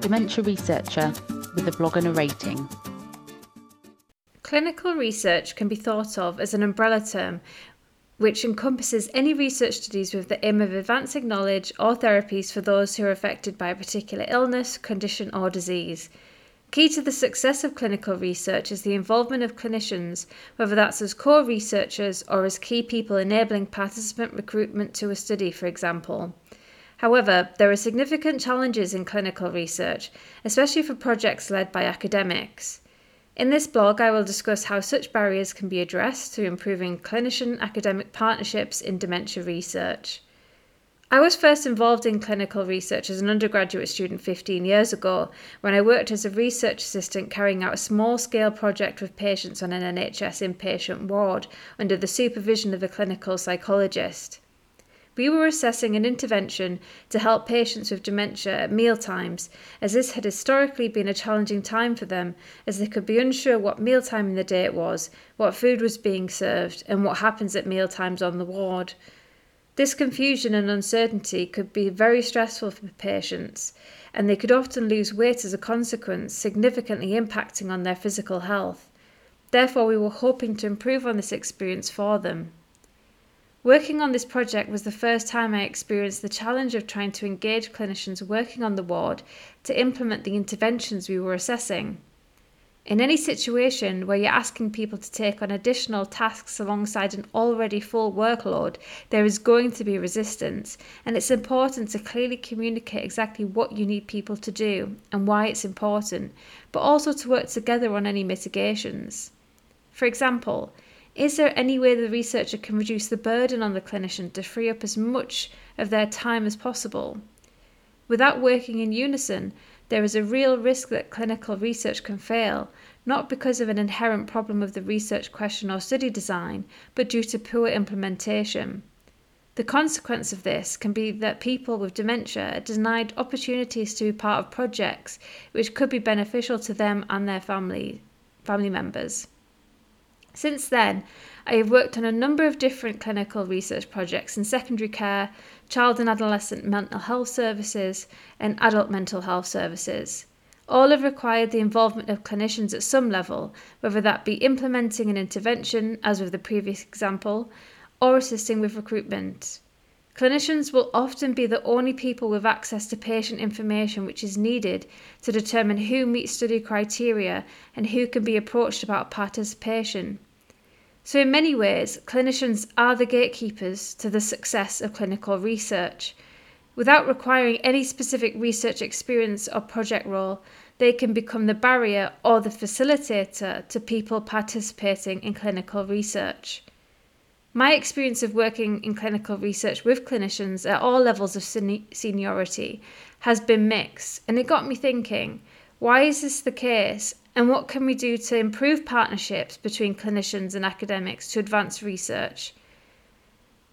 dementia researcher with a blog and a rating. Clinical research can be thought of as an umbrella term which encompasses any research studies with the aim of advancing knowledge or therapies for those who are affected by a particular illness, condition, or disease. Key to the success of clinical research is the involvement of clinicians, whether that's as core researchers or as key people enabling participant recruitment to a study, for example. However, there are significant challenges in clinical research, especially for projects led by academics. In this blog, I will discuss how such barriers can be addressed through improving clinician academic partnerships in dementia research. I was first involved in clinical research as an undergraduate student 15 years ago when I worked as a research assistant carrying out a small scale project with patients on an NHS inpatient ward under the supervision of a clinical psychologist. We were assessing an intervention to help patients with dementia at meal times, as this had historically been a challenging time for them, as they could be unsure what mealtime in the day it was, what food was being served, and what happens at meal times on the ward. This confusion and uncertainty could be very stressful for patients, and they could often lose weight as a consequence, significantly impacting on their physical health. Therefore, we were hoping to improve on this experience for them. Working on this project was the first time I experienced the challenge of trying to engage clinicians working on the ward to implement the interventions we were assessing. In any situation where you're asking people to take on additional tasks alongside an already full workload, there is going to be resistance, and it's important to clearly communicate exactly what you need people to do and why it's important, but also to work together on any mitigations. For example, is there any way the researcher can reduce the burden on the clinician to free up as much of their time as possible? Without working in unison, there is a real risk that clinical research can fail, not because of an inherent problem of the research question or study design, but due to poor implementation. The consequence of this can be that people with dementia are denied opportunities to be part of projects which could be beneficial to them and their family, family members. Since then, I have worked on a number of different clinical research projects in secondary care, child and adolescent mental health services, and adult mental health services. All have required the involvement of clinicians at some level, whether that be implementing an intervention, as with the previous example, or assisting with recruitment. Clinicians will often be the only people with access to patient information which is needed to determine who meets study criteria and who can be approached about participation. So, in many ways, clinicians are the gatekeepers to the success of clinical research. Without requiring any specific research experience or project role, they can become the barrier or the facilitator to people participating in clinical research. My experience of working in clinical research with clinicians at all levels of seniority has been mixed, and it got me thinking why is this the case, and what can we do to improve partnerships between clinicians and academics to advance research?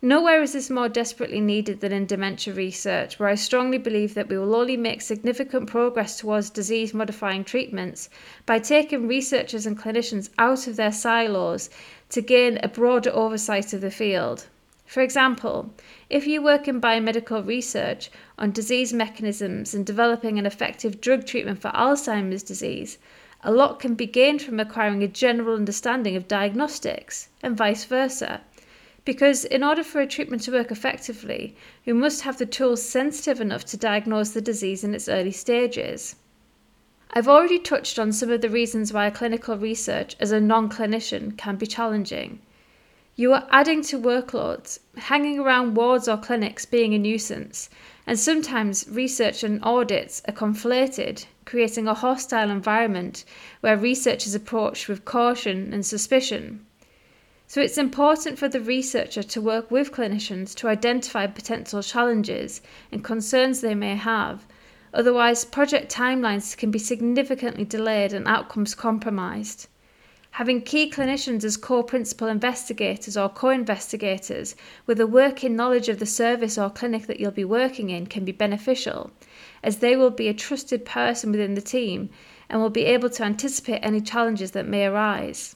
Nowhere is this more desperately needed than in dementia research, where I strongly believe that we will only make significant progress towards disease modifying treatments by taking researchers and clinicians out of their silos to gain a broader oversight of the field. For example, if you work in biomedical research on disease mechanisms and developing an effective drug treatment for Alzheimer's disease, a lot can be gained from acquiring a general understanding of diagnostics, and vice versa. Because in order for a treatment to work effectively, we must have the tools sensitive enough to diagnose the disease in its early stages. I've already touched on some of the reasons why clinical research as a non clinician can be challenging. You are adding to workloads, hanging around wards or clinics being a nuisance, and sometimes research and audits are conflated, creating a hostile environment where research is approached with caution and suspicion. So it's important for the researcher to work with clinicians to identify potential challenges and concerns they may have. Otherwise, project timelines can be significantly delayed and outcomes compromised. Having key clinicians as core principal investigators or co investigators with a working knowledge of the service or clinic that you'll be working in can be beneficial, as they will be a trusted person within the team and will be able to anticipate any challenges that may arise.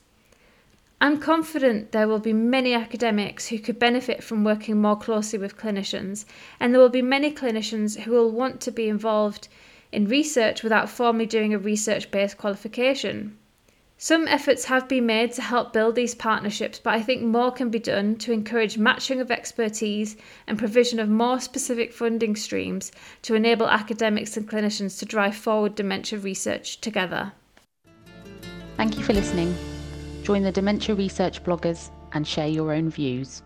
I'm confident there will be many academics who could benefit from working more closely with clinicians, and there will be many clinicians who will want to be involved in research without formally doing a research based qualification. Some efforts have been made to help build these partnerships, but I think more can be done to encourage matching of expertise and provision of more specific funding streams to enable academics and clinicians to drive forward dementia research together. Thank you for listening. Join the Dementia Research bloggers and share your own views.